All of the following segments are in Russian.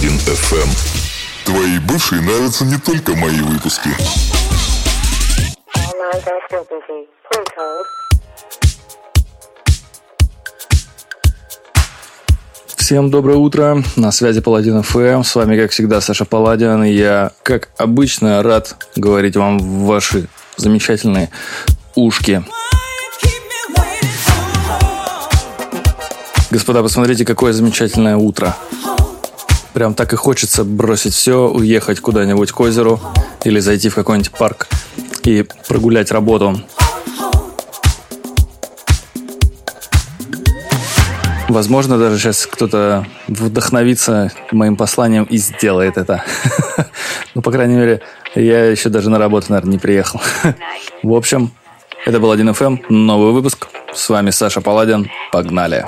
Паладин FM. Твои бывшие нравятся не только мои выпуски. Всем доброе утро, на связи Паладин ФМ, с вами как всегда Саша Паладин, и я, как обычно, рад говорить вам в ваши замечательные ушки. Господа, посмотрите, какое замечательное утро. Прям так и хочется бросить все, уехать куда-нибудь к озеру или зайти в какой-нибудь парк и прогулять работу. Возможно, даже сейчас кто-то вдохновится моим посланием и сделает это. Ну, по крайней мере, я еще даже на работу, наверное, не приехал. В общем, это был 1FM, новый выпуск. С вами Саша Паладин. Погнали!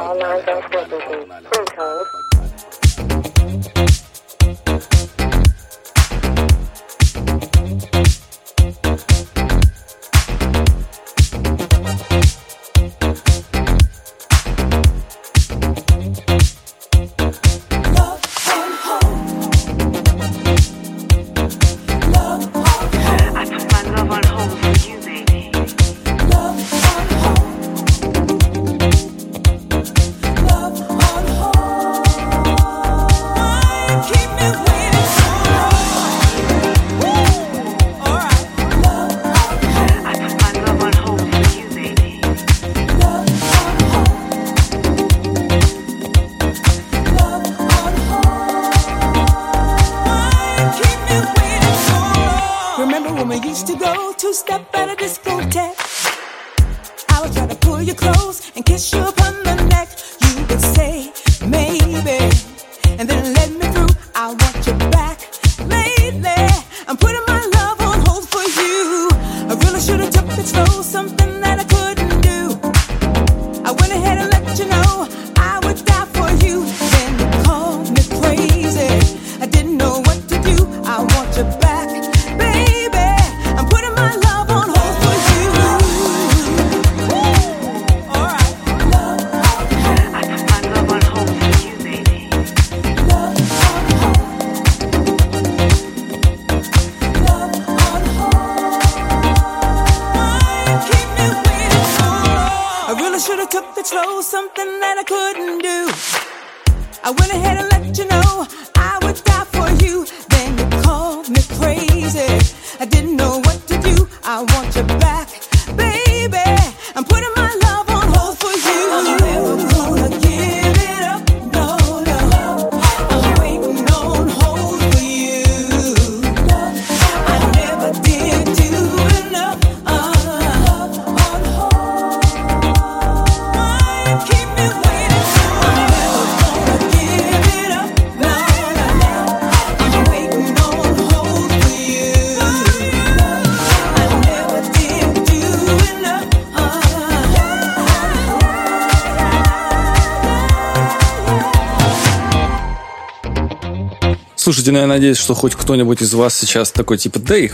Слушайте, я надеюсь, что хоть кто-нибудь из вас сейчас такой типа, да и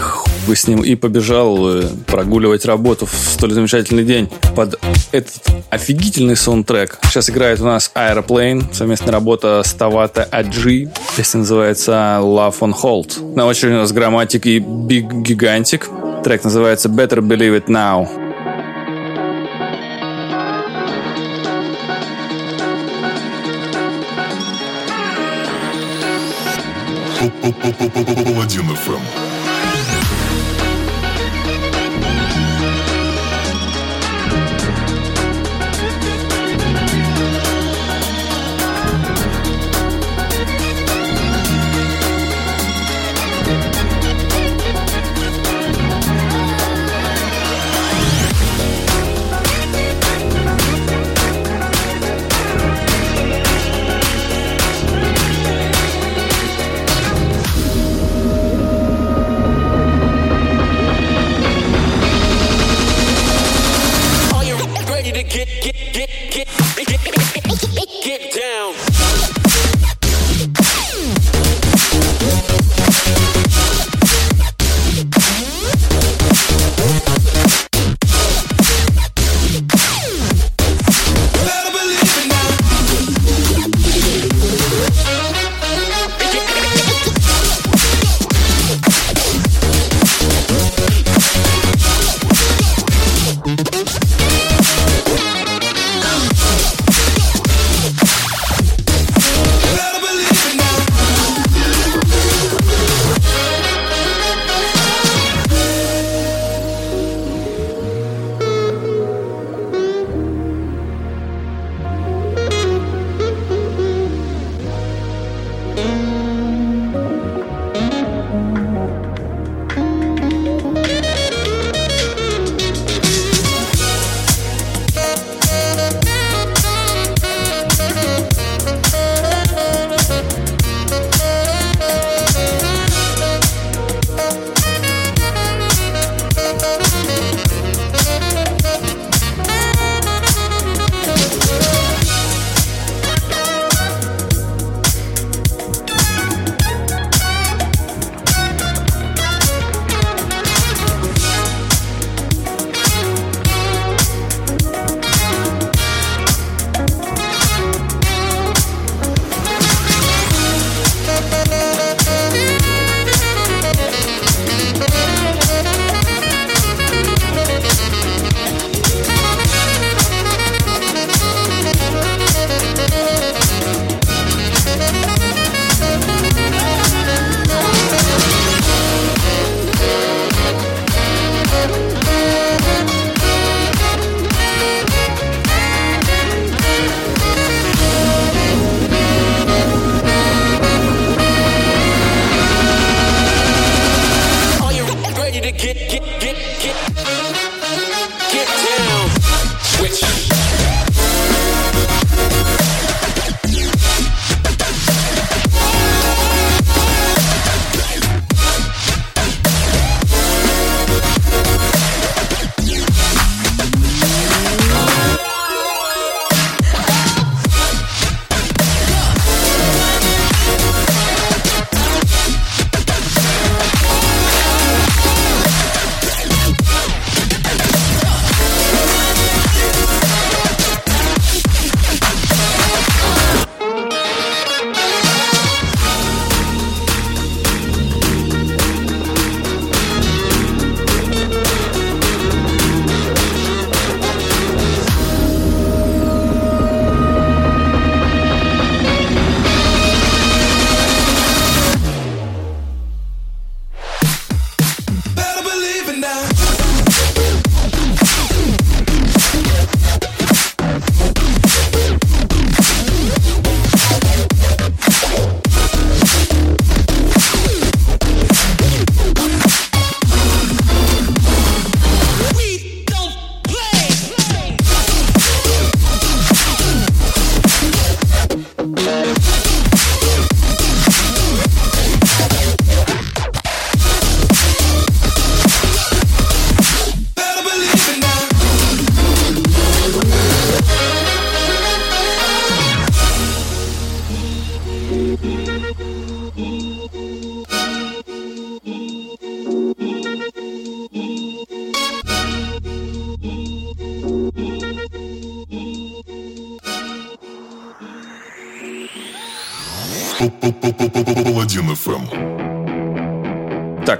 вы с ним и побежал э, прогуливать работу в столь замечательный день под этот офигительный саундтрек. Сейчас играет у нас Aeroplane, совместная работа с Тавата Аджи. Песня называется Love on Hold. На очереди у нас грамматик и Big Gigantic. Трек называется Better Believe It Now.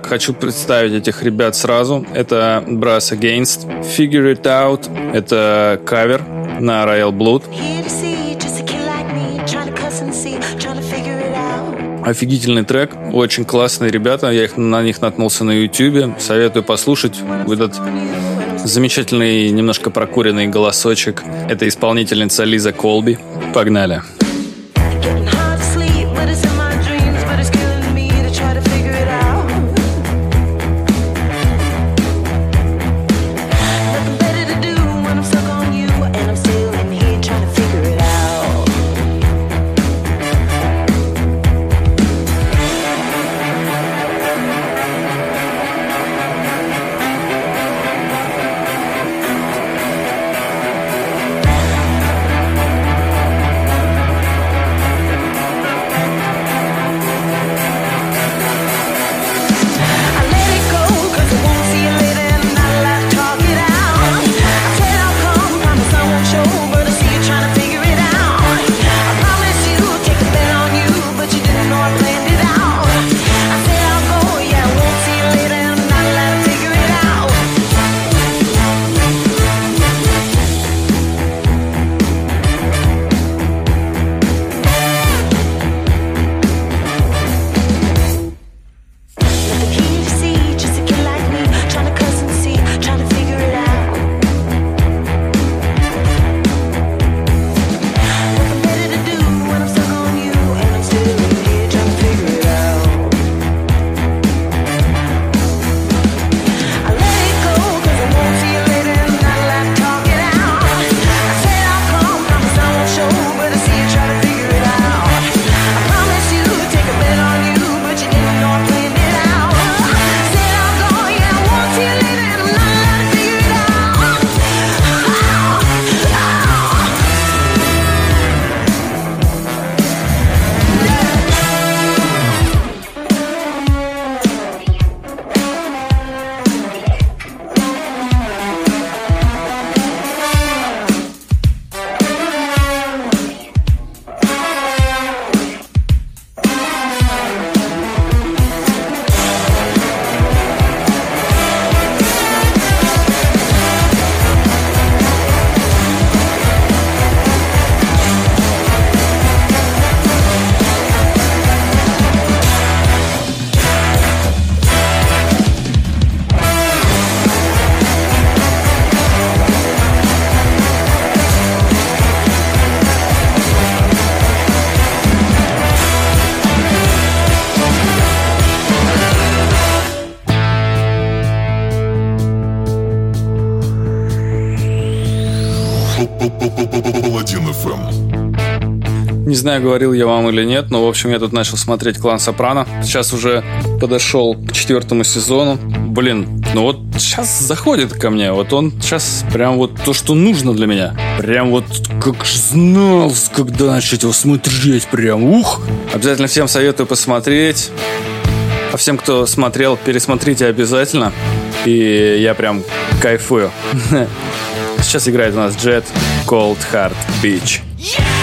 Хочу представить этих ребят сразу. Это Brass Against. Figure It Out. Это кавер на Royal Blood. Офигительный трек, очень классные ребята, я их, на них наткнулся на YouTube, советую послушать этот замечательный, немножко прокуренный голосочек. Это исполнительница Лиза Колби. Погнали. Знаю, говорил я вам или нет, но, в общем, я тут начал смотреть «Клан Сопрано». Сейчас уже подошел к четвертому сезону. Блин, ну вот сейчас заходит ко мне. Вот он сейчас прям вот то, что нужно для меня. Прям вот как знал, когда начать его смотреть. Прям ух! Обязательно всем советую посмотреть. А всем, кто смотрел, пересмотрите обязательно. И я прям кайфую. Сейчас играет у нас Jet Cold Heart Beach. Yeah!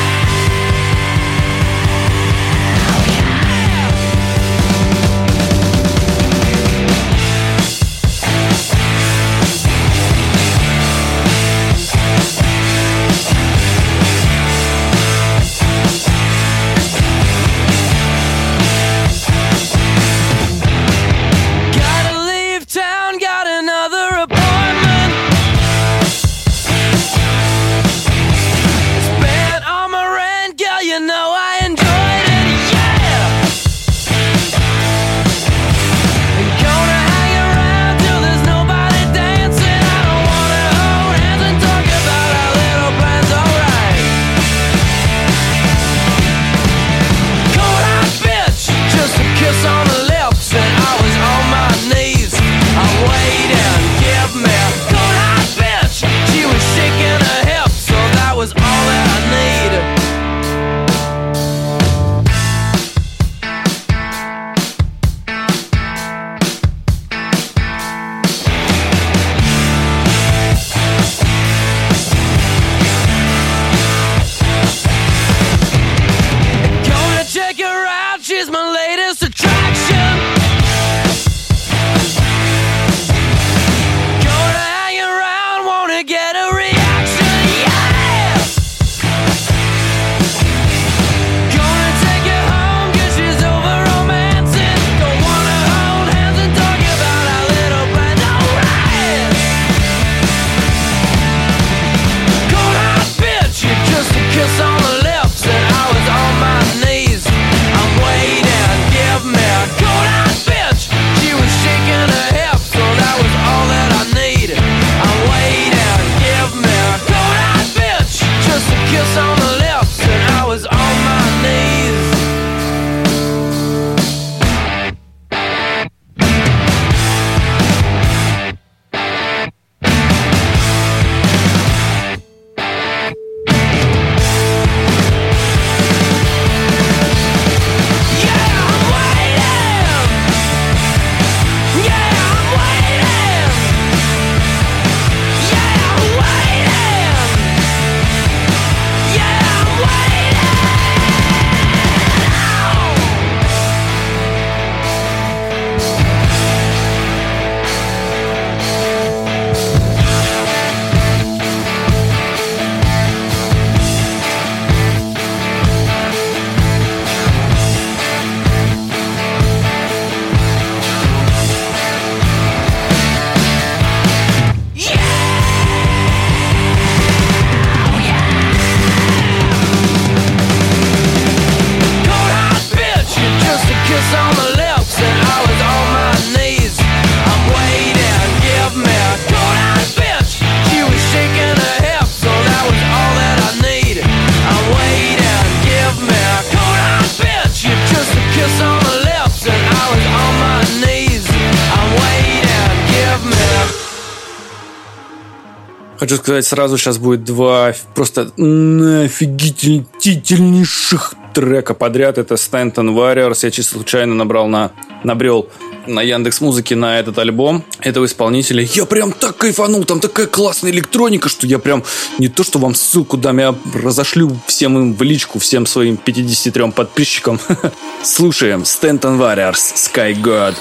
Сказать, сразу сейчас будет два просто офигительнейших трека подряд. Это Stanton Warriors. Я чисто случайно набрал на... Набрел на Яндекс Музыке на этот альбом этого исполнителя. Я прям так кайфанул, там такая классная электроника, что я прям не то, что вам ссылку дам, я разошлю всем им в личку, всем своим 53 подписчикам. Слушаем Stanton Warriors, Sky God.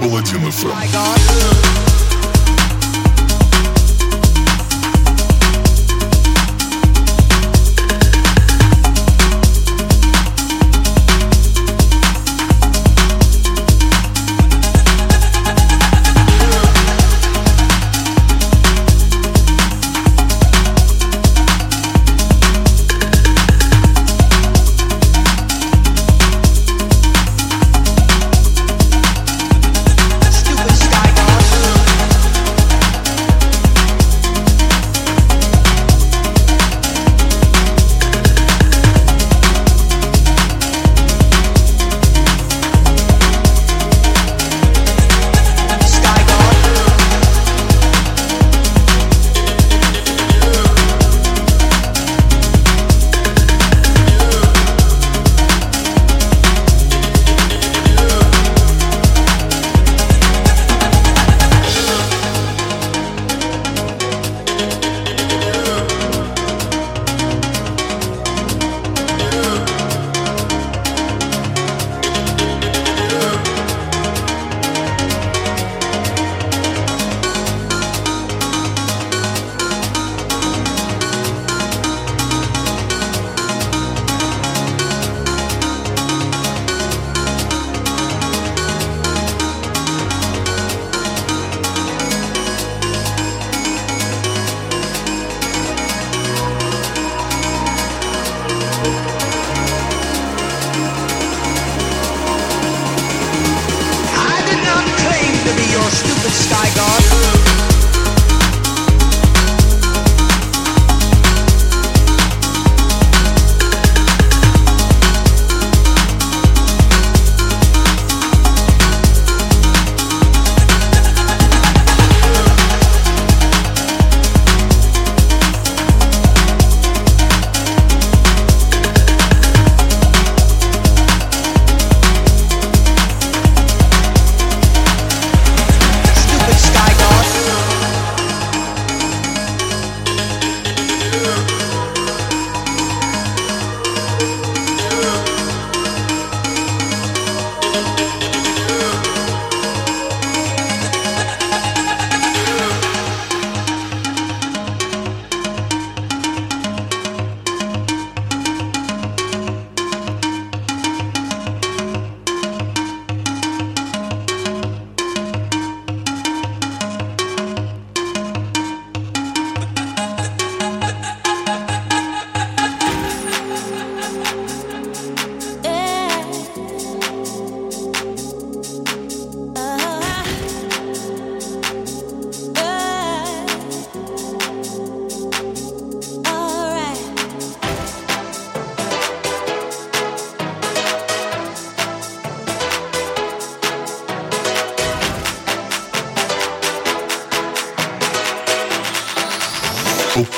Паладин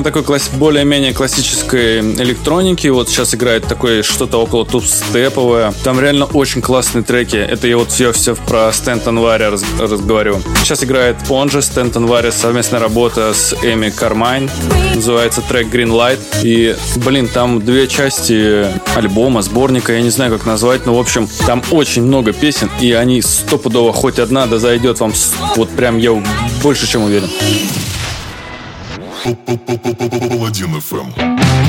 Помимо такой класс... более-менее классической электроники, вот сейчас играет такое что-то около тубстеповое. Там реально очень классные треки. Это я вот все, все про Стэнтон Варри раз... разговариваю. Сейчас играет он же, Стэнтон Варри, совместная работа с Эми Кармайн. Называется трек Green Light. И, блин, там две части альбома, сборника, я не знаю, как назвать, но, в общем, там очень много песен, и они стопудово хоть одна да зайдет вам вот прям я больше чем уверен. Паладин FM.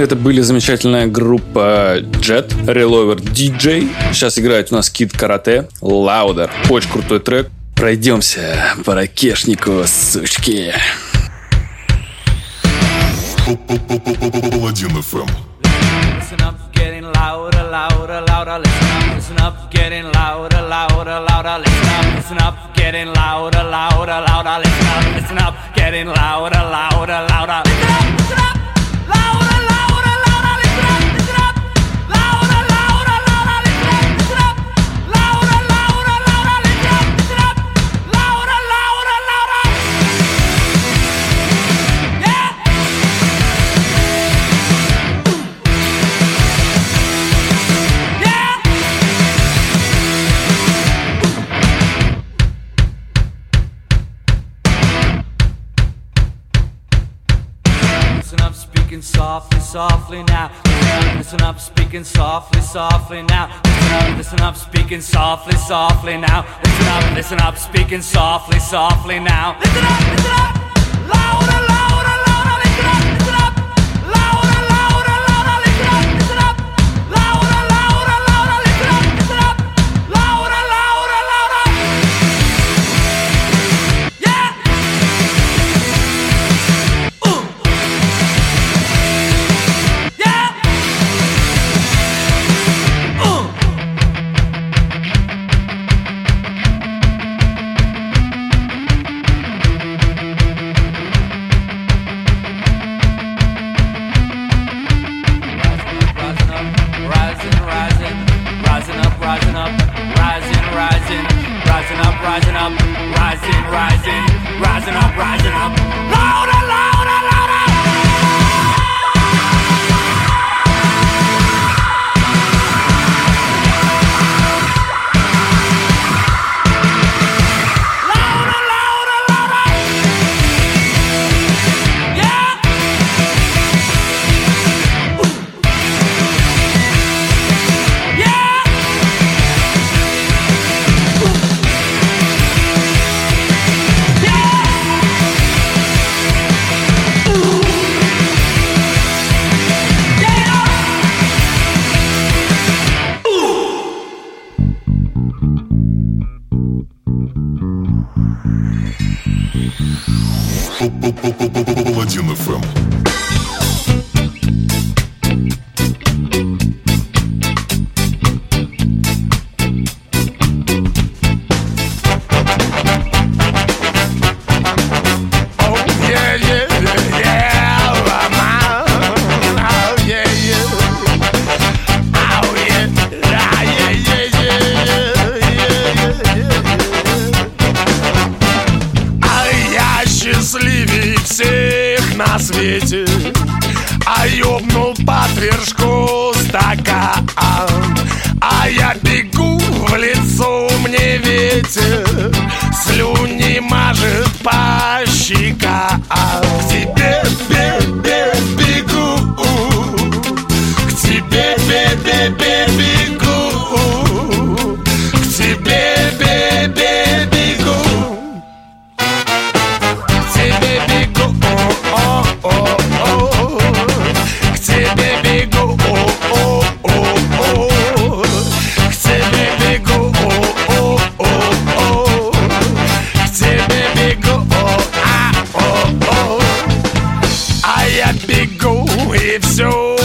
Это были замечательная группа Jet, Relover DJ. Сейчас играет у нас Кит Карате, Louder. Очень крутой трек. Пройдемся по ракешнику, сучки. Паладин FM. Listen up, getting louder, louder, louder. Listen up, listen up, getting louder, louder, louder. Listen up, listen up, getting louder, louder, louder. Listen up, listen up, getting louder, louder, louder. Listen up, listen up. Softly softly now. Listen up, speaking softly, softly now. Listen up, listen up, speaking softly, softly now. Listen up, listen up, speaking softly, softly now. Listen up, listen up, louder.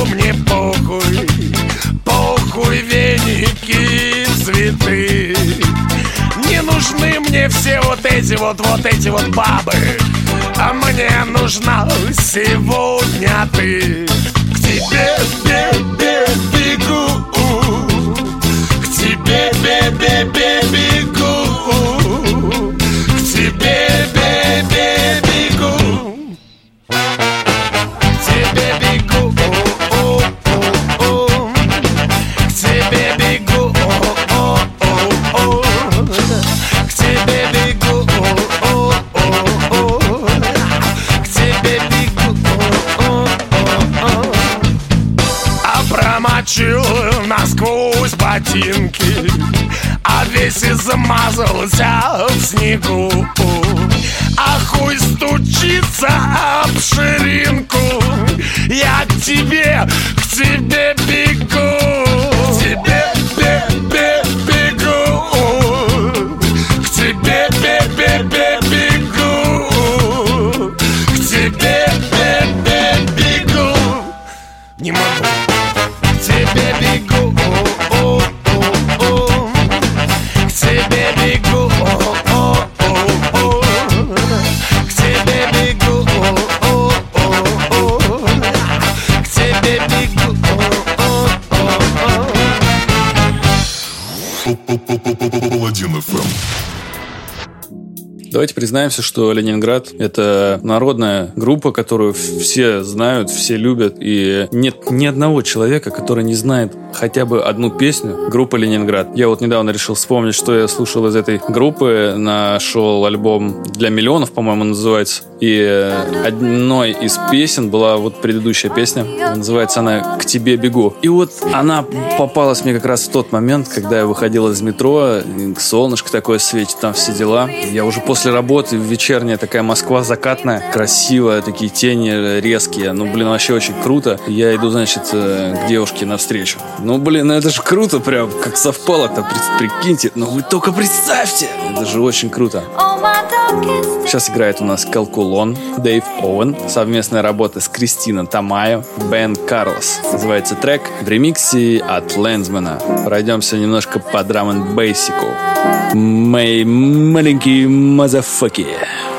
Мне похуй. Похуй веники, цветы. Не нужны мне все вот эти вот, вот эти вот бабы. А мне нужна сегодня ты. К тебе бе, бе, бегу К тебе бе, бе, бе, ботинки А весь измазался в снегу. А хуй стучится об ширинку Я к тебе, к тебе бегу Паладин ФМ. Давайте признаемся, что Ленинград — это народная группа, которую все знают, все любят, и нет ни одного человека, который не знает хотя бы одну песню группы Ленинград. Я вот недавно решил вспомнить, что я слушал из этой группы. Нашел альбом «Для миллионов», по-моему, называется. И одной из песен была вот предыдущая песня. Называется она «К тебе бегу». И вот она попалась мне как раз в тот момент, когда я выходил из метро, солнышко такое светит, там все дела. Я уже после работы, вечерняя такая Москва закатная, красивая, такие тени резкие. Ну, блин, вообще очень круто. Я иду, значит, э, к девушке навстречу. Ну, блин, ну это же круто прям, как совпало-то, при- прикиньте. Ну, вы только представьте. Это же очень круто. Сейчас играет у нас Калкулон, Дэйв Оуэн, совместная работа с Кристина Тамайо, Бен Карлос. Называется трек в ремиксе от Лэнсмена. Пройдемся немножко по драм бейсику. Мои маленькие мазафаки. Паладин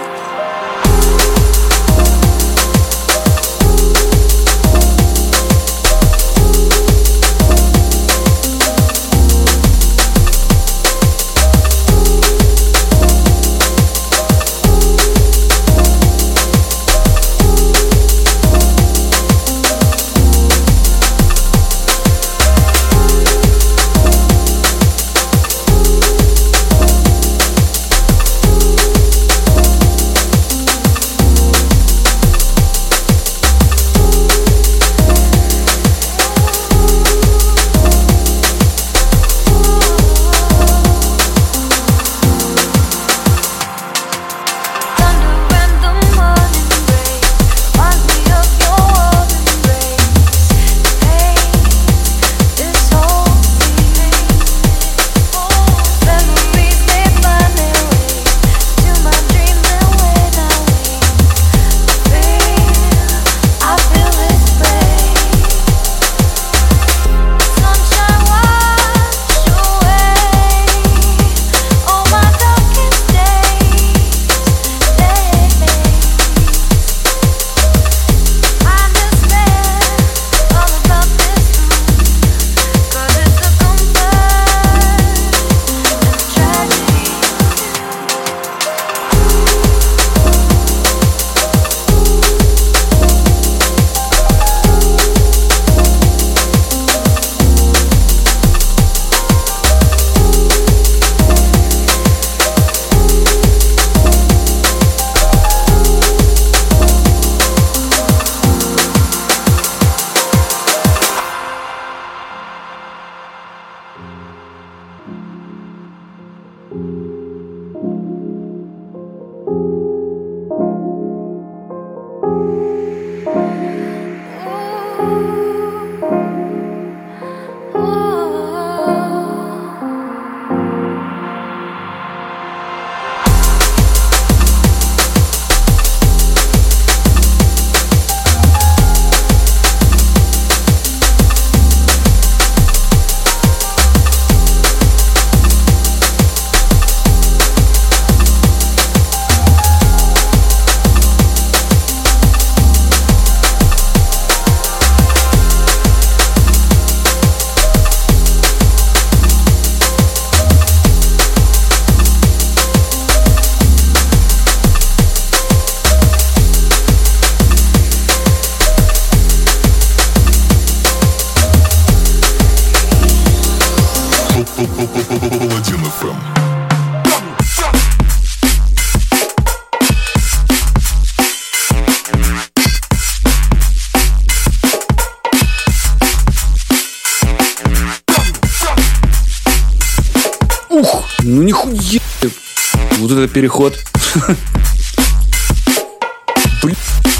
переход.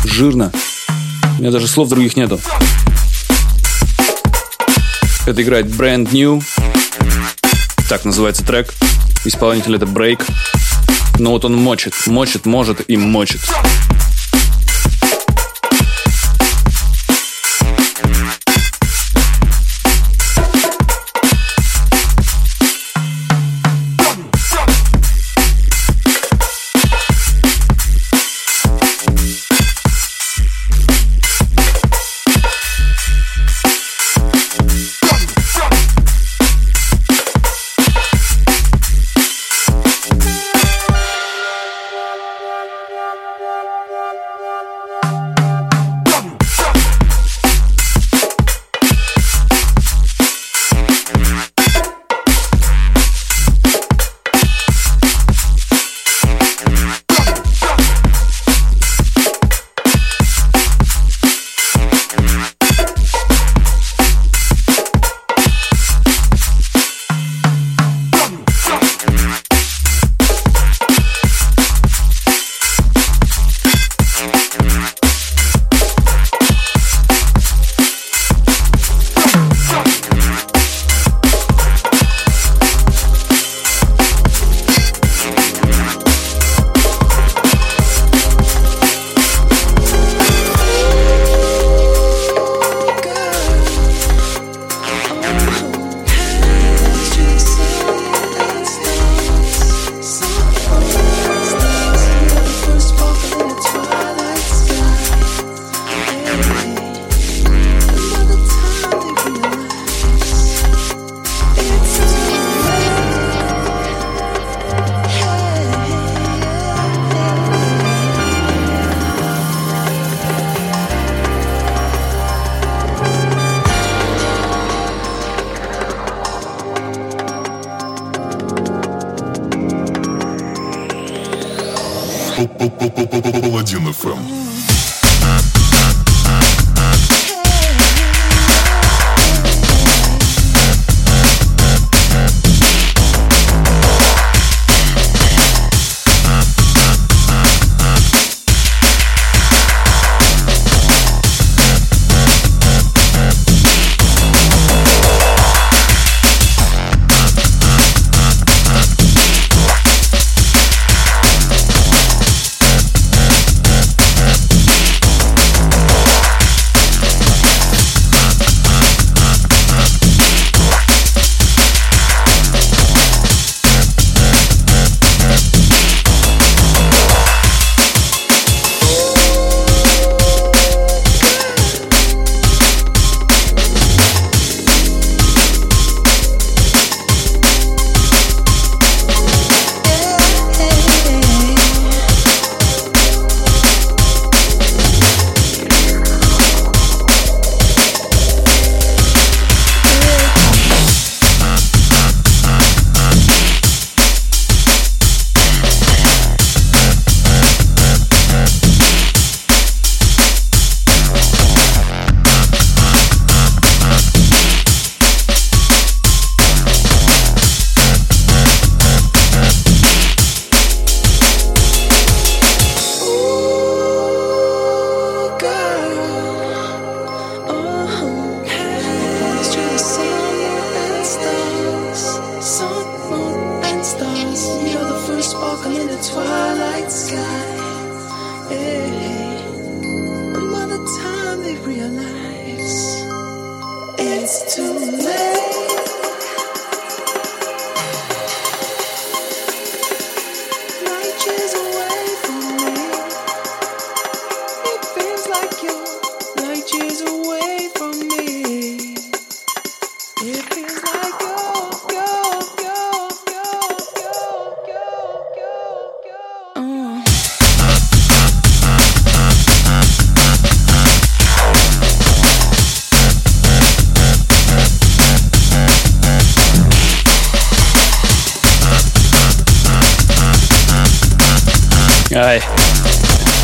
Жирно. У меня даже слов других нету. Это играет Brand New. Так называется трек. Исполнитель это Break. Но вот он мочит, мочит, может и мочит.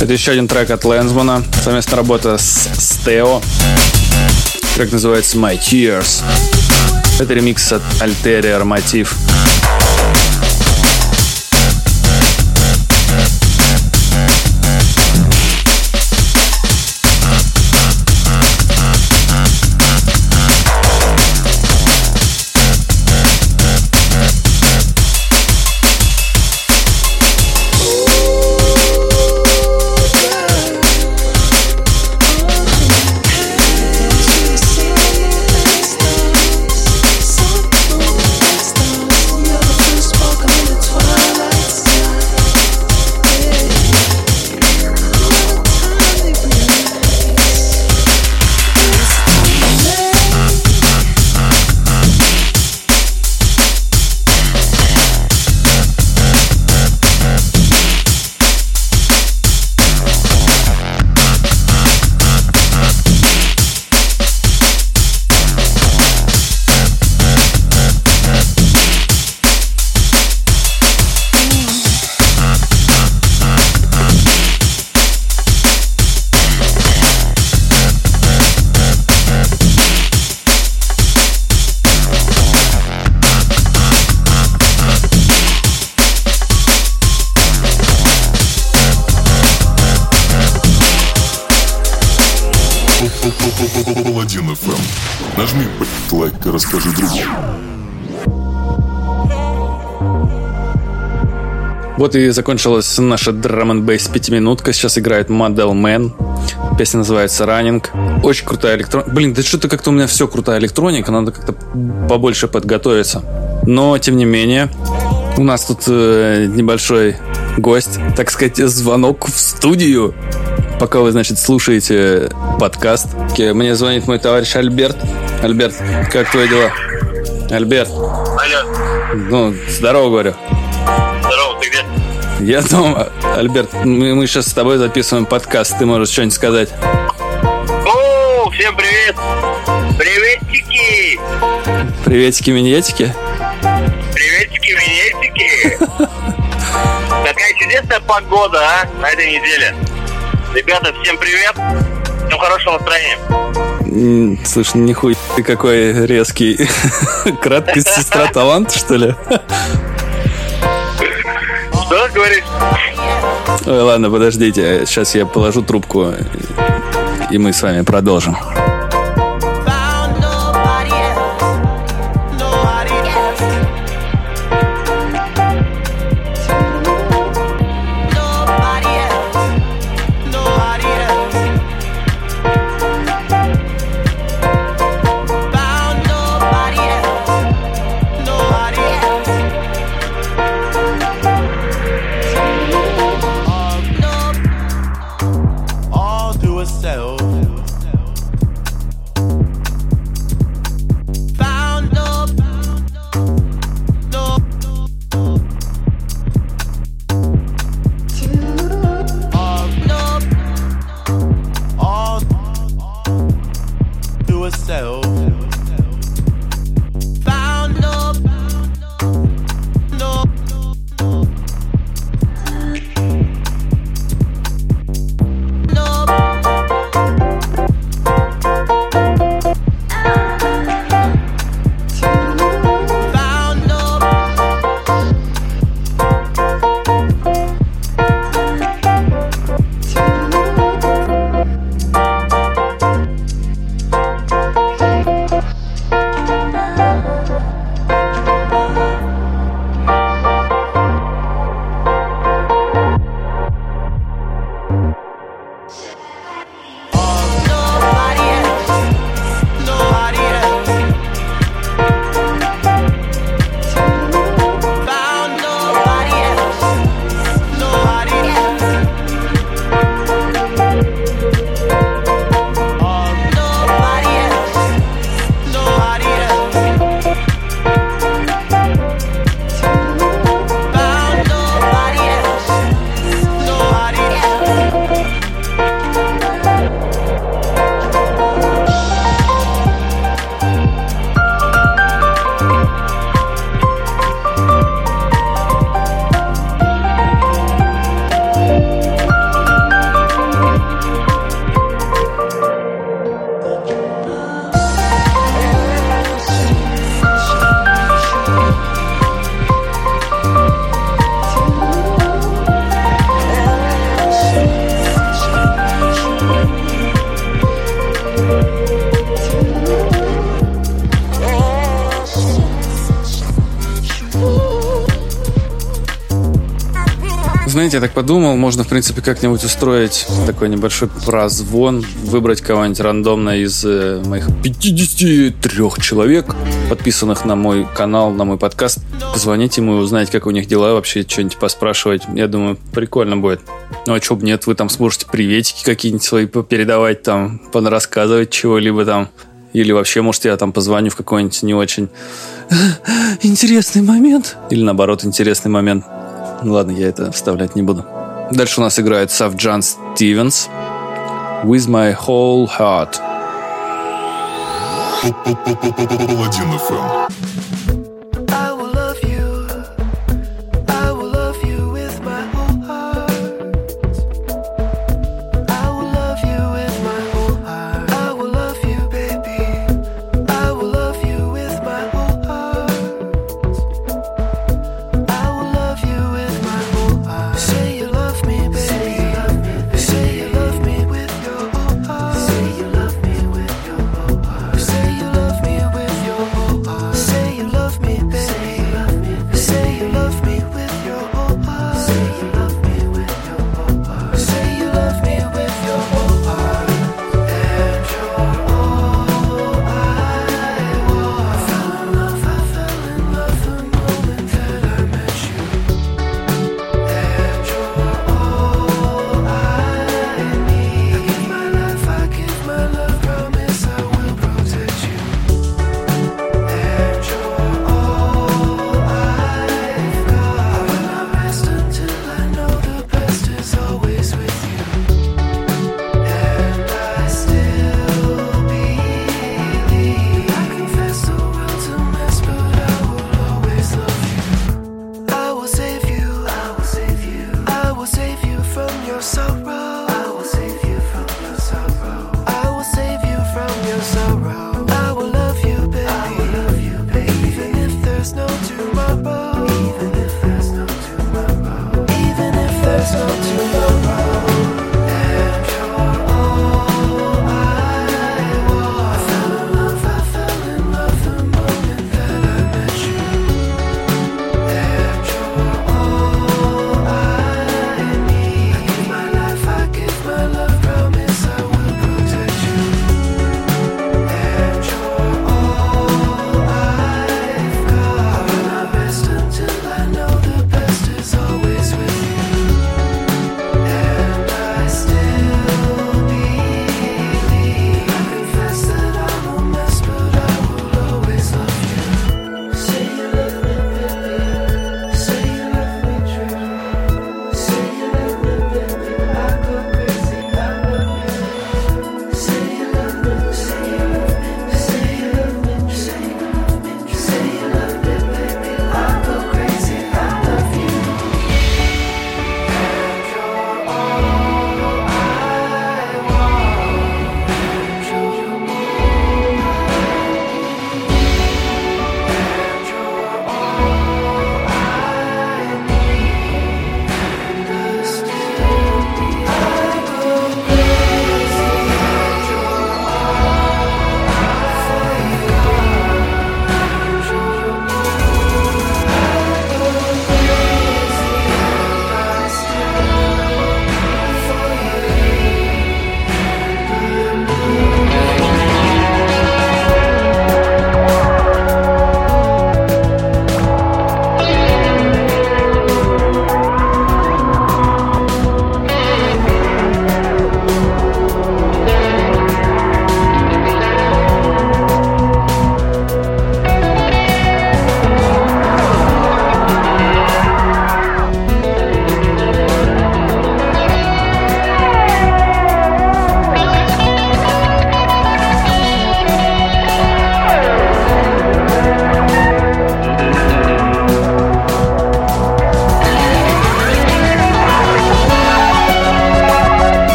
Это еще один трек от Лэнсмана. Совместная работа с Стео. Трек называется My Tears. Это ремикс от Alterior Motif. Вот и закончилась наша драм н бейс пятиминутка. Сейчас играет Model Man. Песня называется Running. Очень крутая электроника. Блин, да что-то как-то у меня все крутая электроника. Надо как-то побольше подготовиться. Но, тем не менее, у нас тут э, небольшой гость, так сказать, звонок в студию. Пока вы, значит, слушаете подкаст. Мне звонит мой товарищ Альберт. Альберт, как твои дела? Альберт, Алло, ну, здорово, говорю. Я дома. Альберт, мы, мы сейчас с тобой записываем подкаст. Ты можешь что-нибудь сказать? О, всем привет! Приветики! Приветики, минетики. Приветики, минетики! Какая чудесная погода, а, на этой неделе. Ребята, всем привет! Всем хорошего настроения. Слушай, нихуя ты какой резкий. Краткость сестра таланта, что ли? Что говоришь? Ой, ладно, подождите. Сейчас я положу трубку, и мы с вами продолжим. Знаете, я так подумал, можно, в принципе, как-нибудь устроить такой небольшой прозвон, выбрать кого-нибудь рандомно из э, моих 53 человек, подписанных на мой канал, на мой подкаст. Позвонить ему и узнать, как у них дела, вообще что-нибудь поспрашивать. Я думаю, прикольно будет. Ну, а чё бы нет, вы там сможете приветики какие-нибудь свои передавать, там, рассказывать чего-либо там. Или вообще, может, я там позвоню в какой-нибудь не очень интересный момент. Или наоборот, интересный момент. Ну Ладно, я это вставлять не буду. Дальше у нас играет Савджан Стивенс. With my whole heart.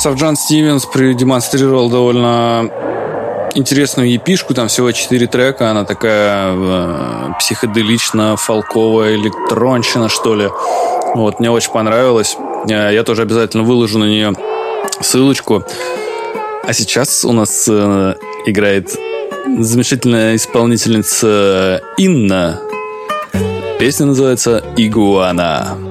Савджан Стивенс продемонстрировал довольно интересную епишку, там всего 4 трека, она такая э, психоделично фолковая электронщина, что ли. Вот, мне очень понравилось. Э, я тоже обязательно выложу на нее ссылочку. А сейчас у нас э, играет замечательная исполнительница Инна. Песня называется «Игуана».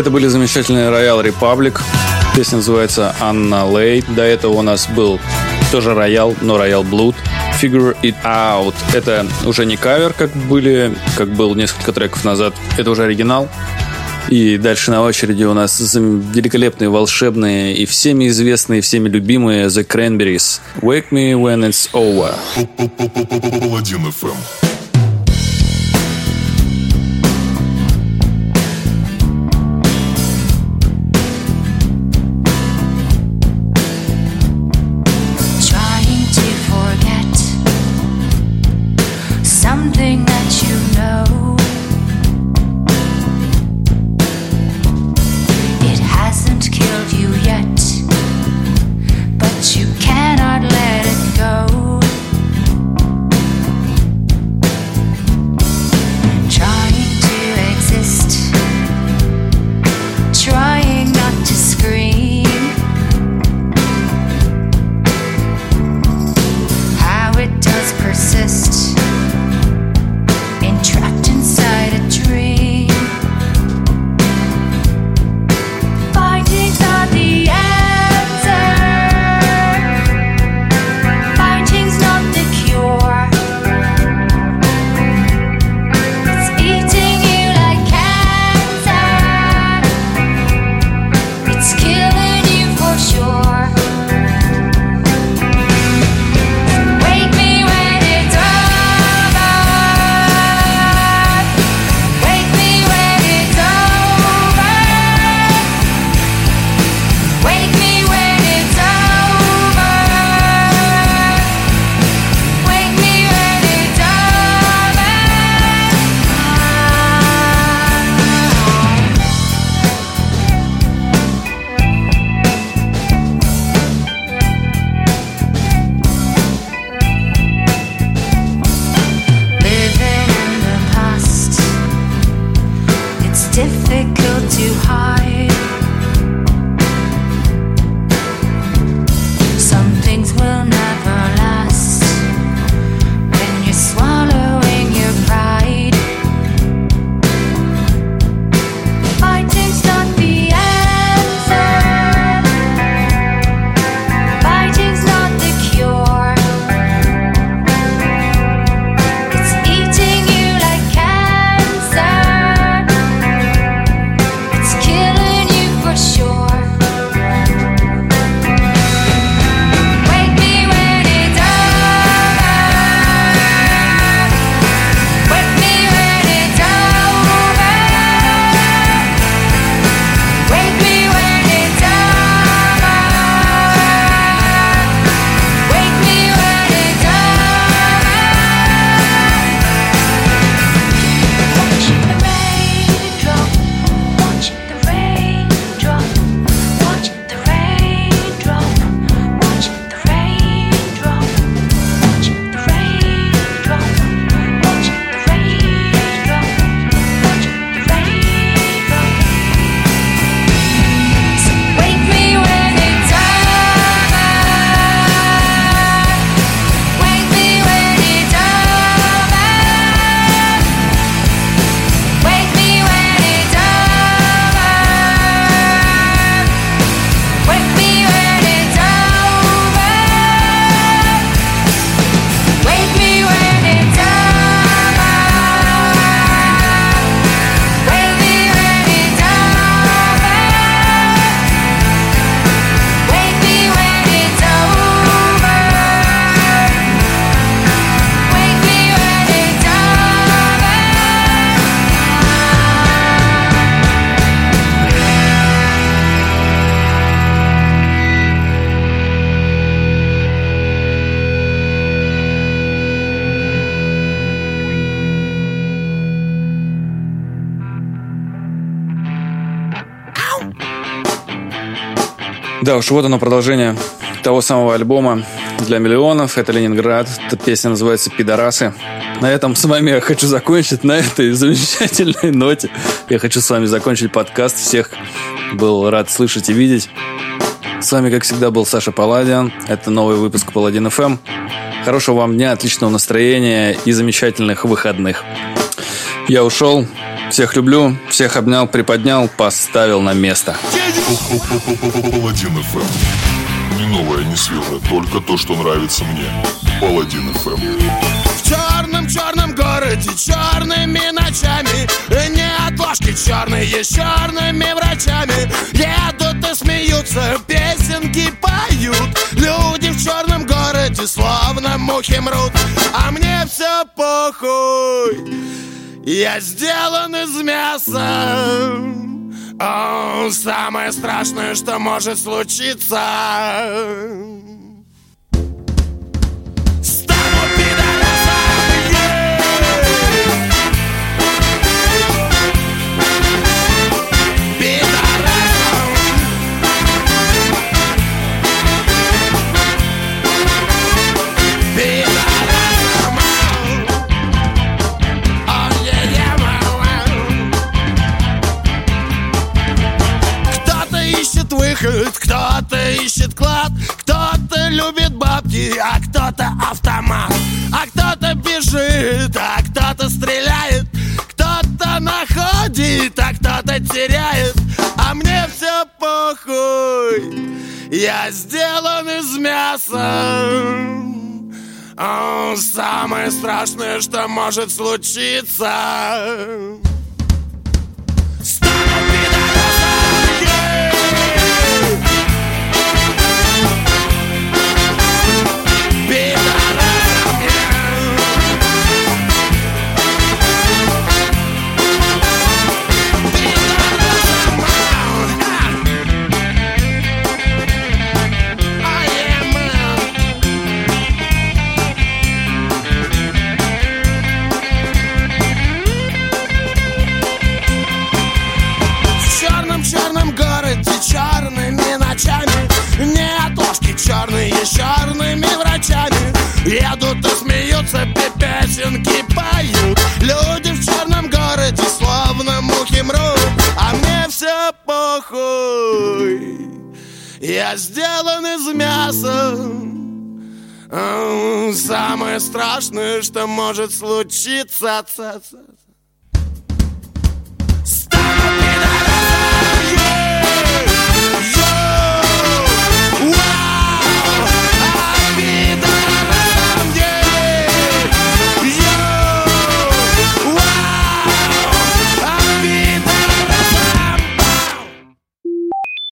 Это были замечательные Royal Republic. Песня называется Анна Лей. До этого у нас был тоже Роял, но Royal Blood. Figure It Out. Это уже не кавер, как были, как был несколько треков назад. Это уже оригинал. И дальше на очереди у нас великолепные, волшебные и всеми известные, всеми любимые The Cranberries. Wake Me When It's Over. Да уж, вот оно продолжение того самого альбома для миллионов. Это Ленинград. Эта песня называется «Пидорасы». На этом с вами я хочу закончить, на этой замечательной ноте. Я хочу с вами закончить подкаст. Всех был рад слышать и видеть. С вами, как всегда, был Саша Паладиан. Это новый выпуск Паладин FM. Хорошего вам дня, отличного настроения и замечательных выходных. Я ушел. Всех люблю. Всех обнял, приподнял, поставил на место. Паладин FM. Ни новое, ни свежее, только то, что нравится мне. Паладин FM. В черном-черном городе черными ночами Не отложки черные с черными врачами Едут и смеются, песенки поют Люди в черном городе словно мухи мрут А мне все похуй Я сделан из мяса. О, Самое страшное, что может случиться Самое страшное, что может случиться песенки поют. Люди в черном городе словно мухи мрут А мне все похуй. Я сделан из мяса. Самое страшное, что может случиться